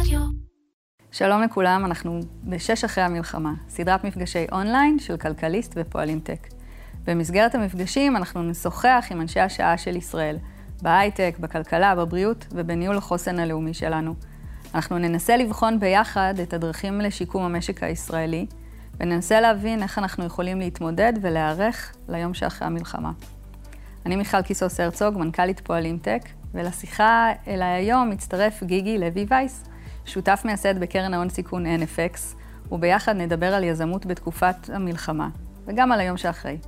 רדיו. שלום לכולם, אנחנו בשש אחרי המלחמה, סדרת מפגשי אונליין של כלכליסט ופועלים טק. במסגרת המפגשים אנחנו נשוחח עם אנשי השעה של ישראל, בהייטק, בכלכלה, בבריאות ובניהול החוסן הלאומי שלנו. אנחנו ננסה לבחון ביחד את הדרכים לשיקום המשק הישראלי, וננסה להבין איך אנחנו יכולים להתמודד ולהיערך ליום שאחרי המלחמה. אני מיכל קיסוס הרצוג, מנכ"לית פועלים טק, ולשיחה אליי היום מצטרף גיגי לוי וייס, שותף מייסד בקרן ההון סיכון NFX, וביחד נדבר על יזמות בתקופת המלחמה, וגם על היום שאחרי.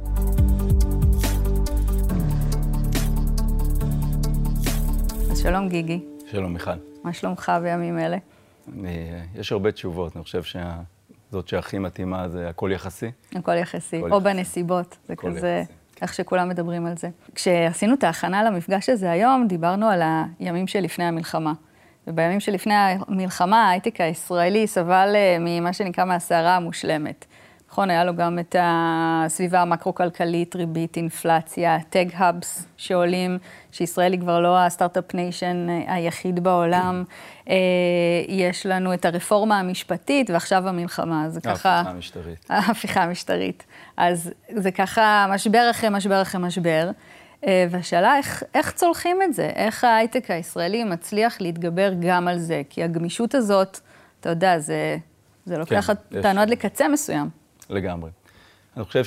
אז שלום גיגי, שלום מיכל. מה שלומך בימים אלה? אני, יש הרבה תשובות, אני חושב שזאת שהכי מתאימה זה הכל יחסי. הכל יחסי, הכל או יחסי. בנסיבות, זה כזה, יחסי. איך שכולם מדברים על זה. כשעשינו את ההכנה למפגש הזה היום, דיברנו על הימים שלפני המלחמה. ובימים שלפני המלחמה, ההייטק הישראלי סבל אה, ממה שנקרא מהסערה המושלמת. נכון, היה לו גם את הסביבה המקרו-כלכלית, ריבית, אינפלציה, tech hubs שעולים, שישראל היא כבר לא ה startup nation אה, היחיד בעולם. אה, יש לנו את הרפורמה המשפטית, ועכשיו המלחמה. זה ככה... ההפיכה המשטרית. ההפיכה המשטרית. אז זה ככה משבר אחרי משבר אחרי משבר. אה, והשאלה, איך, איך צולחים את זה? איך ההייטק הישראלי מצליח להתגבר גם על זה? כי הגמישות הזאת, אתה יודע, זה, זה לוקח כן, אותנו. עד לקצה מסוים. לגמרי. אני חושב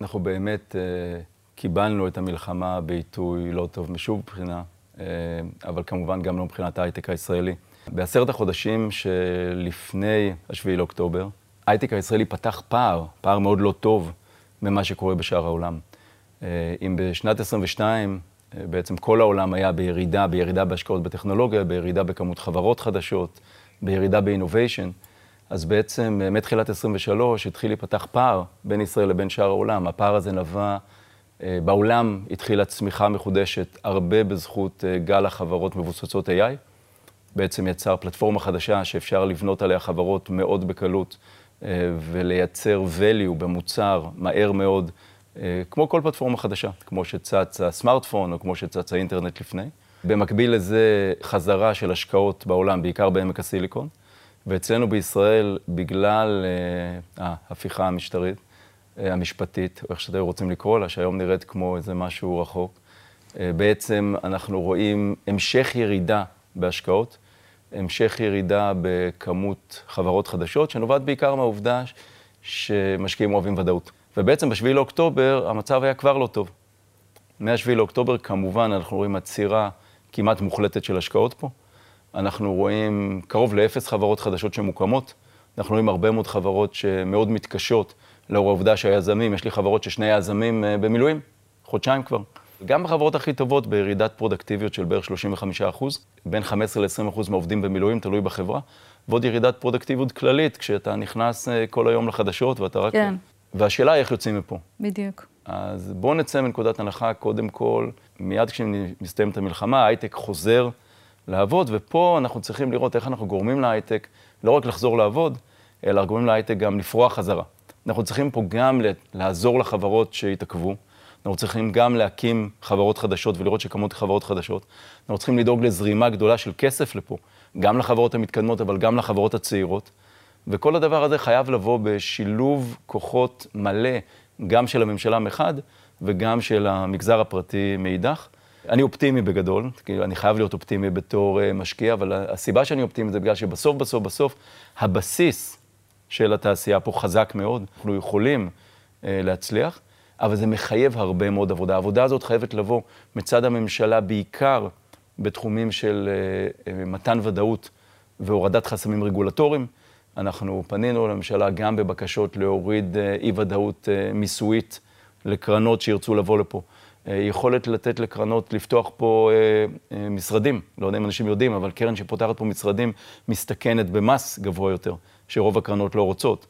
שאנחנו באמת אה, קיבלנו את המלחמה בעיתוי לא טוב משום בחינה, אה, אבל כמובן גם לא מבחינת ההייטק הישראלי. בעשרת החודשים שלפני השביעי לאוקטובר, ההייטק הישראלי פתח פער, פער מאוד לא טוב ממה שקורה בשאר העולם. אה, אם בשנת 22 אה, בעצם כל העולם היה בירידה, בירידה בהשקעות בטכנולוגיה, בירידה בכמות חברות חדשות, בירידה באינוביישן, אז בעצם אה, מתחילת 23 התחיל להיפתח פער בין ישראל לבין שאר העולם. הפער הזה נבע, בעולם התחילה צמיחה מחודשת, הרבה בזכות גל החברות מבוססות AI. בעצם יצר פלטפורמה חדשה שאפשר לבנות עליה חברות מאוד בקלות ולייצר value במוצר מהר מאוד, כמו כל פלטפורמה חדשה, כמו שצץ הסמארטפון או כמו שצץ האינטרנט לפני. במקביל לזה חזרה של השקעות בעולם, בעיקר בעמק הסיליקון, ואצלנו בישראל, בגלל אה, ההפיכה המשטרית, אה, המשפטית, או איך שאתם רוצים לקרוא לה, שהיום נראית כמו איזה משהו רחוק, אה, בעצם אנחנו רואים המשך ירידה בהשקעות, המשך ירידה בכמות חברות חדשות, שנובעת בעיקר מהעובדה שמשקיעים אוהבים ודאות. ובעצם ב-7 לאוקטובר המצב היה כבר לא טוב. מ-7 לאוקטובר כמובן אנחנו רואים עצירה כמעט מוחלטת של השקעות פה. אנחנו רואים קרוב לאפס חברות חדשות שמוקמות. אנחנו רואים הרבה מאוד חברות שמאוד מתקשות לאור העובדה שהיזמים, יש לי חברות ששני יזמים אה, במילואים, חודשיים כבר. גם בחברות הכי טובות בירידת פרודקטיביות של בערך 35 אחוז, בין 15 ל-20 אחוז מהעובדים במילואים, תלוי בחברה, ועוד ירידת פרודקטיביות כללית, כשאתה נכנס אה, כל היום לחדשות ואתה רק... כן. והשאלה היא איך יוצאים מפה. בדיוק. אז בואו נצא מנקודת הנחה, קודם כל, מיד כשמסתיימת המלחמה, ההייטק חוזר לעבוד, ופה אנחנו צריכים לראות איך אנחנו גורמים להייטק לא רק לחזור לעבוד, אלא גורמים להייטק גם לפרוח חזרה. אנחנו צריכים פה גם לעזור לחברות שהתעכבו, אנחנו צריכים גם להקים חברות חדשות ולראות שקמות חברות חדשות, אנחנו צריכים לדאוג לזרימה גדולה של כסף לפה, גם לחברות המתקדמות, אבל גם לחברות הצעירות. וכל הדבר הזה חייב לבוא בשילוב כוחות מלא, גם של הממשלה מחד, וגם של המגזר הפרטי מאידך. אני אופטימי בגדול, כאילו אני חייב להיות אופטימי בתור אה, משקיע, אבל הסיבה שאני אופטימי זה בגלל שבסוף, בסוף, בסוף, הבסיס של התעשייה פה חזק מאוד. אנחנו יכולים אה, להצליח, אבל זה מחייב הרבה מאוד עבודה. העבודה הזאת חייבת לבוא מצד הממשלה בעיקר בתחומים של אה, אה, מתן ודאות והורדת חסמים רגולטוריים. אנחנו פנינו לממשלה גם בבקשות להוריד אה, אי-ודאות אה, מיסויית לקרנות שירצו לבוא לפה. אה, יכולת לתת לקרנות לפתוח פה אה, אה, משרדים, לא יודע אם אנשים יודעים, אבל קרן שפותחת פה משרדים מסתכנת במס גבוה יותר, שרוב הקרנות לא רוצות.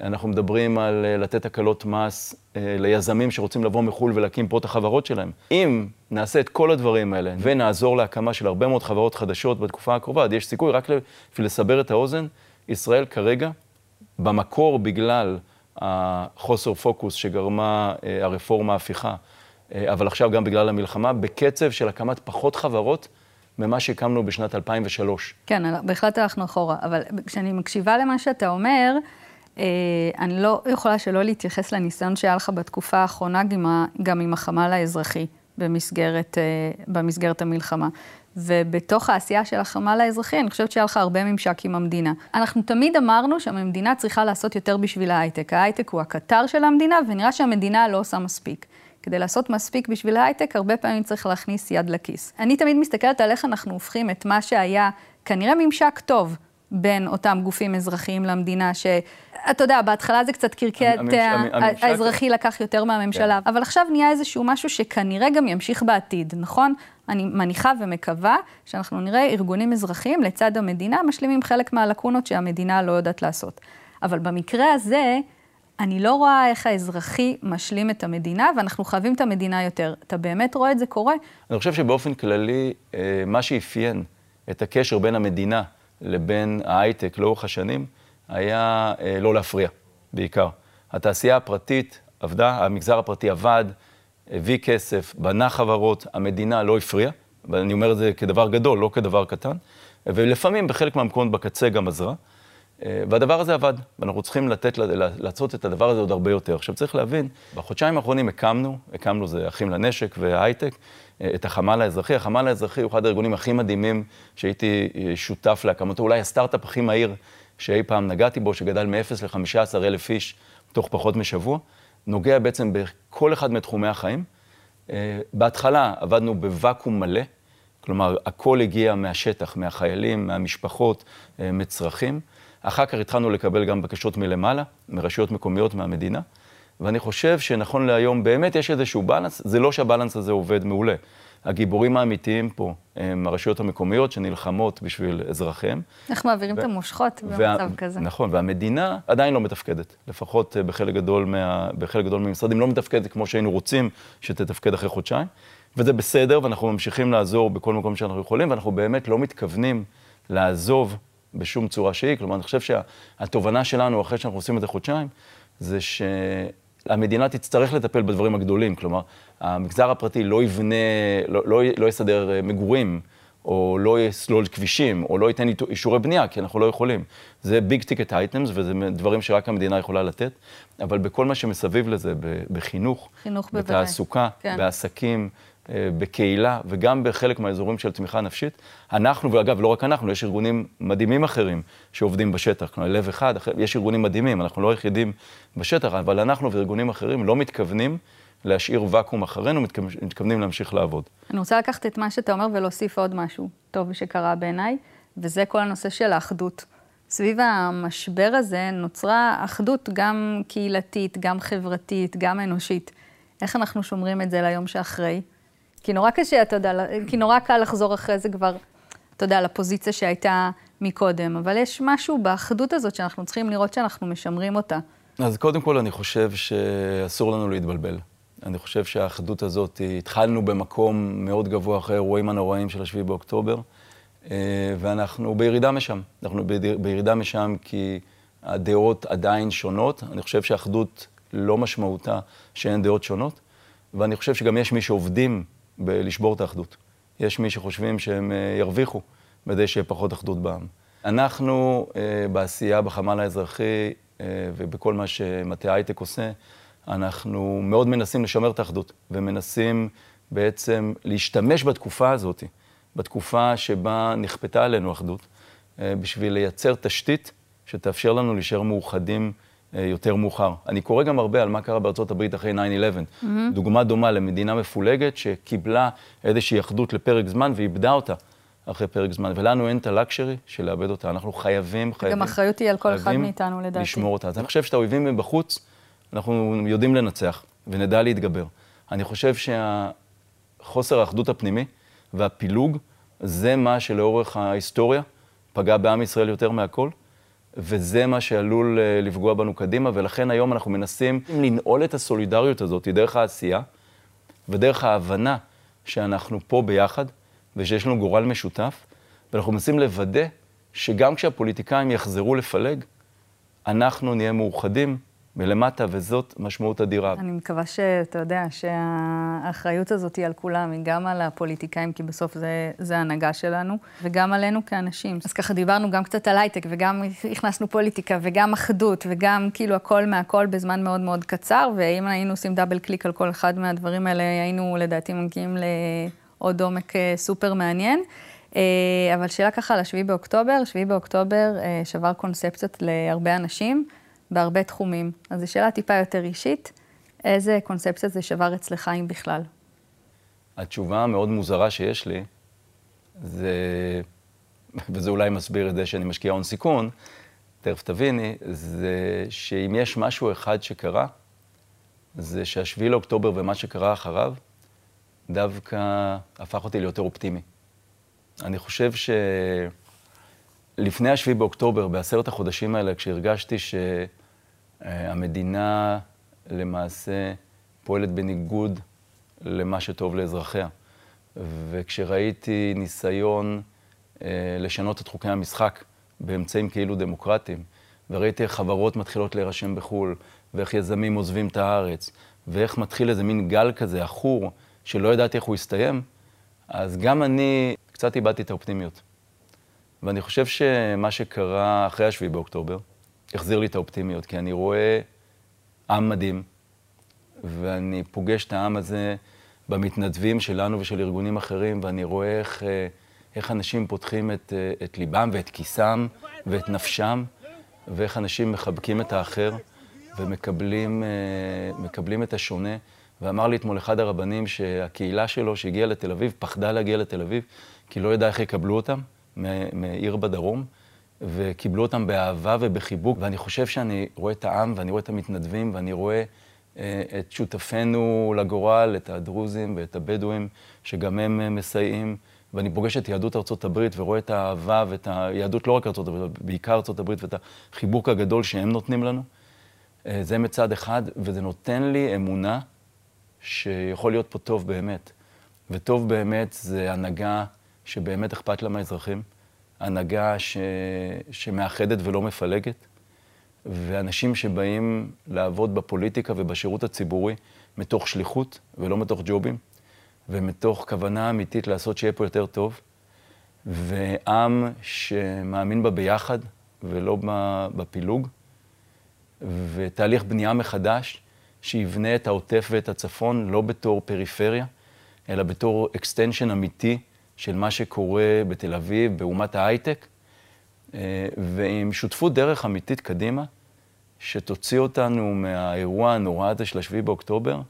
אנחנו מדברים על אה, לתת הקלות מס אה, ליזמים שרוצים לבוא מחו"ל ולהקים פה את החברות שלהם. אם נעשה את כל הדברים האלה ונעזור להקמה של הרבה מאוד חברות חדשות בתקופה הקרובה, אז יש סיכוי, רק בשביל לסבר את האוזן, ישראל כרגע, במקור בגלל החוסר פוקוס שגרמה אה, הרפורמה ההפיכה, אה, אבל עכשיו גם בגלל המלחמה, בקצב של הקמת פחות חברות ממה שהקמנו בשנת 2003. כן, בהחלט הלכנו אחורה, אבל כשאני מקשיבה למה שאתה אומר, אה, אני לא יכולה שלא להתייחס לניסיון שהיה לך בתקופה האחרונה גם עם החמ"ל האזרחי במסגרת, אה, במסגרת המלחמה. ובתוך העשייה של החמ"ל האזרחי, אני חושבת שהיה לך הרבה ממשק עם המדינה. אנחנו תמיד אמרנו שהמדינה צריכה לעשות יותר בשביל ההייטק. ההייטק הוא הקטר של המדינה, ונראה שהמדינה לא עושה מספיק. כדי לעשות מספיק בשביל ההייטק, הרבה פעמים צריך להכניס יד לכיס. אני תמיד מסתכלת על איך אנחנו הופכים את מה שהיה כנראה ממשק טוב בין אותם גופים אזרחיים למדינה, שאתה יודע, בהתחלה זה קצת קרקט, האזרחי לקח יותר מהממשלה, כן. אבל עכשיו נהיה איזשהו משהו שכנראה גם ימשיך בעתיד, נכון? אני מניחה ומקווה שאנחנו נראה ארגונים אזרחיים לצד המדינה משלימים חלק מהלקונות שהמדינה לא יודעת לעשות. אבל במקרה הזה, אני לא רואה איך האזרחי משלים את המדינה, ואנחנו חייבים את המדינה יותר. אתה באמת רואה את זה קורה? אני חושב שבאופן כללי, אה, מה שאפיין את הקשר בין המדינה לבין ההייטק לאורך השנים, היה אה, לא להפריע, בעיקר. התעשייה הפרטית עבדה, המגזר הפרטי עבד, הביא כסף, בנה חברות, המדינה לא הפריעה, ואני אומר את זה כדבר גדול, לא כדבר קטן, ולפעמים בחלק מהמקומות בקצה גם עזרה. אה, והדבר הזה עבד, ואנחנו צריכים לתת, לעשות את הדבר הזה עוד הרבה יותר. עכשיו צריך להבין, בחודשיים האחרונים הקמנו, הקמנו זה אחים לנשק והייטק, אה, את החמ"ל האזרחי. החמ"ל האזרחי הוא אחד הארגונים הכי מדהימים שהייתי אה, שותף להקמתו, אולי הסטארט-אפ הכי מהיר שאי פעם נגעתי בו, שגדל מ-0 ל-15 אלף איש תוך פחות משבוע. נוגע בעצם בכל אחד מתחומי החיים. בהתחלה עבדנו בוואקום מלא, כלומר, הכל הגיע מהשטח, מהחיילים, מהמשפחות, מצרכים. אחר כך התחלנו לקבל גם בקשות מלמעלה, מרשויות מקומיות, מהמדינה, ואני חושב שנכון להיום באמת יש איזשהו בלנס, זה לא שהבלנס הזה עובד מעולה. הגיבורים האמיתיים פה הם הרשויות המקומיות שנלחמות בשביל אזרחיהם. איך מעבירים ו... את המושכות במצב וה... כזה. נכון, והמדינה עדיין לא מתפקדת. לפחות אה, בחלק גדול, מה... בחלק גדול מהמשרדים לא מתפקדת כמו שהיינו רוצים שתתפקד אחרי חודשיים. וזה בסדר, ואנחנו ממשיכים לעזור בכל מקום שאנחנו יכולים, ואנחנו באמת לא מתכוונים לעזוב בשום צורה שהיא. כלומר, אני חושב שהתובנה שלנו, אחרי שאנחנו עושים את זה חודשיים, זה שהמדינה תצטרך לטפל בדברים הגדולים. כלומר, המגזר הפרטי לא יבנה, לא, לא, לא יסדר אה, מגורים, או לא יסלול כבישים, או לא ייתן אישורי בנייה, כי אנחנו לא יכולים. זה big ticket items, וזה דברים שרק המדינה יכולה לתת, אבל בכל מה שמסביב לזה, בחינוך, חינוך בתעסוקה, כן. בעסקים, בקהילה וגם בחלק מהאזורים של תמיכה נפשית. אנחנו, ואגב, לא רק אנחנו, יש ארגונים מדהימים אחרים שעובדים בשטח, כלומר, לב אחד, יש ארגונים מדהימים, אנחנו לא היחידים בשטח, אבל אנחנו וארגונים אחרים לא מתכוונים להשאיר ואקום אחרינו, מתכוונים להמשיך לעבוד. אני רוצה לקחת את מה שאתה אומר ולהוסיף עוד משהו טוב שקרה בעיניי, וזה כל הנושא של האחדות. סביב המשבר הזה נוצרה אחדות גם קהילתית, גם חברתית, גם אנושית. איך אנחנו שומרים את זה ליום שאחרי? כי נורא קשה, אתה יודע, כי נורא קל לחזור אחרי זה כבר, אתה יודע, לפוזיציה שהייתה מקודם, אבל יש משהו באחדות הזאת שאנחנו צריכים לראות שאנחנו משמרים אותה. אז קודם כל, אני חושב שאסור לנו להתבלבל. אני חושב שהאחדות הזאת, התחלנו במקום מאוד גבוה אחרי האירועים הנוראים של 7 באוקטובר, אה, ואנחנו בירידה משם. אנחנו בירידה משם כי הדעות עדיין שונות. אני חושב שאחדות לא משמעותה שאין דעות שונות, ואני חושב שגם יש מי שעובדים בלשבור את האחדות. יש מי שחושבים שהם אה, ירוויחו בדי שיהיה פחות אחדות בעם. אנחנו אה, בעשייה בחמ"ל האזרחי אה, ובכל מה שמטה הייטק עושה, אנחנו מאוד מנסים לשמר את האחדות, ומנסים בעצם להשתמש בתקופה הזאת, בתקופה שבה נכפתה עלינו אחדות, בשביל לייצר תשתית שתאפשר לנו להישאר מאוחדים יותר מאוחר. אני קורא גם הרבה על מה קרה בארצות הברית אחרי 9-11. Mm-hmm. דוגמה דומה למדינה מפולגת שקיבלה איזושהי אחדות לפרק זמן ואיבדה אותה אחרי פרק זמן, ולנו אין את הלקשרי של לאבד אותה. אנחנו חייבים, חייבים, גם אחריות היא על כל אחד מאיתנו, לדעתי. לשמור אותה. אז אני חושב שאת האויבים מבחוץ, אנחנו יודעים לנצח ונדע להתגבר. אני חושב שהחוסר האחדות הפנימי והפילוג, זה מה שלאורך ההיסטוריה פגע בעם ישראל יותר מהכל. וזה מה שעלול אה, לפגוע בנו קדימה, ולכן היום אנחנו מנסים לנעול את הסולידריות הזאת דרך העשייה ודרך ההבנה שאנחנו פה ביחד ושיש לנו גורל משותף, ואנחנו מנסים לוודא שגם כשהפוליטיקאים יחזרו לפלג, אנחנו נהיה מאוחדים מלמטה, וזאת משמעות אדירה. אני מקווה שאתה יודע שהאחריות הזאת היא על כולם, היא גם על הפוליטיקאים, כי בסוף זה, ההנהגה שלנו, וגם עלינו כאנשים. אז ככה דיברנו גם קצת על הייטק, וגם הכנסנו פוליטיקה, וגם אחדות, וגם כאילו הכל מהכל בזמן מאוד מאוד קצר, ואם היינו עושים double click על כל אחד מהדברים האלה, היינו לדעתי מגיעים לעוד עומק אה, סופר מעניין. אה, אבל שאלה ככה על השביעי באוקטובר, שביעי באוקטובר אה, שבר קונספציות להרבה אנשים. בהרבה תחומים. אז זו שאלה טיפה יותר אישית, איזה קונספציה זה שבר אצלך, אם בכלל? התשובה המאוד מוזרה שיש לי, זה, וזה אולי מסביר את זה שאני משקיע הון סיכון, תכף תביני, זה שאם יש משהו אחד שקרה, זה שהשביעי לאוקטובר ומה שקרה אחריו, דווקא הפך אותי ליותר אופטימי. אני חושב שלפני השביעי באוקטובר, בעשרת החודשים האלה, כשהרגשתי ש... המדינה למעשה פועלת בניגוד למה שטוב לאזרחיה. וכשראיתי ניסיון אה, לשנות את חוקי המשחק באמצעים כאילו דמוקרטיים, וראיתי איך חברות מתחילות להירשם בחו"ל, ואיך יזמים עוזבים את הארץ, ואיך מתחיל איזה מין גל כזה עכור, שלא ידעתי איך הוא יסתיים, אז גם אני קצת איבדתי את האופטימיות. ואני חושב שמה שקרה אחרי השביעי באוקטובר, החזיר לי את האופטימיות, כי אני רואה עם מדהים, ואני פוגש את העם הזה במתנדבים שלנו ושל ארגונים אחרים, ואני רואה איך, אה, איך אנשים פותחים את, אה, את ליבם ואת כיסם ואת נפשם, ואיך אנשים מחבקים את האחר ומקבלים אה, את השונה. ואמר לי אתמול אחד הרבנים שהקהילה שלו שהגיעה לתל אביב, פחדה להגיע לתל אביב, כי לא ידעה איך יקבלו אותם מעיר בדרום. וקיבלו אותם באהבה ובחיבוק, ואני חושב שאני רואה את העם, ואני רואה את המתנדבים, ואני רואה אה, את שותפינו לגורל, את הדרוזים ואת הבדואים, שגם הם אה, מסייעים, ואני פוגש את יהדות ארצות הברית ורואה את האהבה ואת היהדות, לא רק ארצות הברית, בעיקר ארצות הברית, ואת החיבוק הגדול שהם נותנים לנו. אה, זה מצד אחד, וזה נותן לי אמונה שיכול להיות פה טוב באמת. וטוב באמת זה הנהגה שבאמת אכפת לה מהאזרחים. הנהגה ש... שמאחדת ולא מפלגת, ואנשים שבאים לעבוד בפוליטיקה ובשירות הציבורי מתוך שליחות ולא מתוך ג'ובים, ומתוך כוונה אמיתית לעשות שיהיה פה יותר טוב, ועם שמאמין בה ביחד ולא בפילוג, ותהליך בנייה מחדש שיבנה את העוטף ואת הצפון לא בתור פריפריה, אלא בתור extension אמיתי של מה שקורה בתל אביב, באומת ההייטק, אה, ועם שותפות דרך אמיתית קדימה, שתוציא אותנו מהאירוע הנורא הזה של השביעי באוקטובר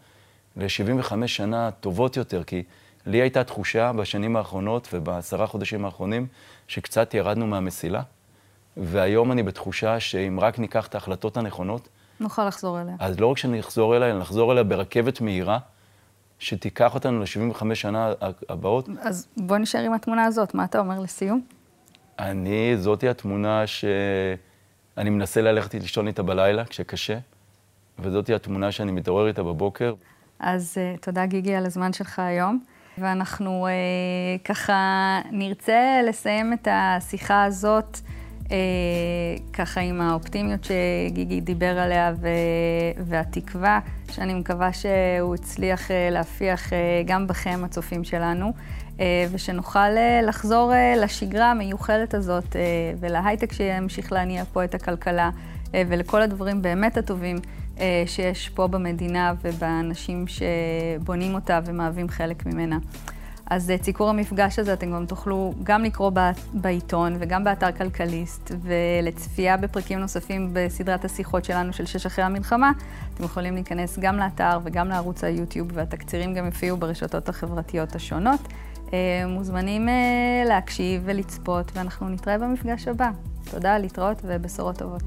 ל-75 שנה טובות יותר, כי לי הייתה תחושה בשנים האחרונות ובעשרה חודשים האחרונים שקצת ירדנו מהמסילה, והיום אני בתחושה שאם רק ניקח את ההחלטות הנכונות, נוכל לחזור אליה. אז לא רק שנחזור אליה, אלא נחזור אליה ברכבת מהירה. שתיקח אותנו ל-75 שנה הבאות. אז בוא נשאר עם התמונה הזאת, מה אתה אומר לסיום? אני, זאתי התמונה שאני מנסה ללכת לישון איתה בלילה כשקשה, וזאתי התמונה שאני מתעורר איתה בבוקר. אז uh, תודה גיגי על הזמן שלך היום, ואנחנו uh, ככה נרצה לסיים את השיחה הזאת. אה, ככה עם האופטימיות שגיגי דיבר עליה ו... והתקווה, שאני מקווה שהוא הצליח אה, להפיח אה, גם בכם, הצופים שלנו, ושנוכל לחזור לשגרה המיוחדת הזאת ולהייטק שימשיך להניע פה את הכלכלה ולכל הדברים באמת הטובים. שיש פה במדינה ובאנשים שבונים אותה ומהווים חלק ממנה. אז את סיקור המפגש הזה אתם גם תוכלו גם לקרוא בעיתון וגם באתר כלכליסט, ולצפייה בפרקים נוספים בסדרת השיחות שלנו של שש אחרי המלחמה, אתם יכולים להיכנס גם לאתר וגם לערוץ היוטיוב, והתקצירים גם יופיעו ברשתות החברתיות השונות. אה, מוזמנים אה, להקשיב ולצפות, ואנחנו נתראה במפגש הבא. תודה, להתראות ובשורות טובות.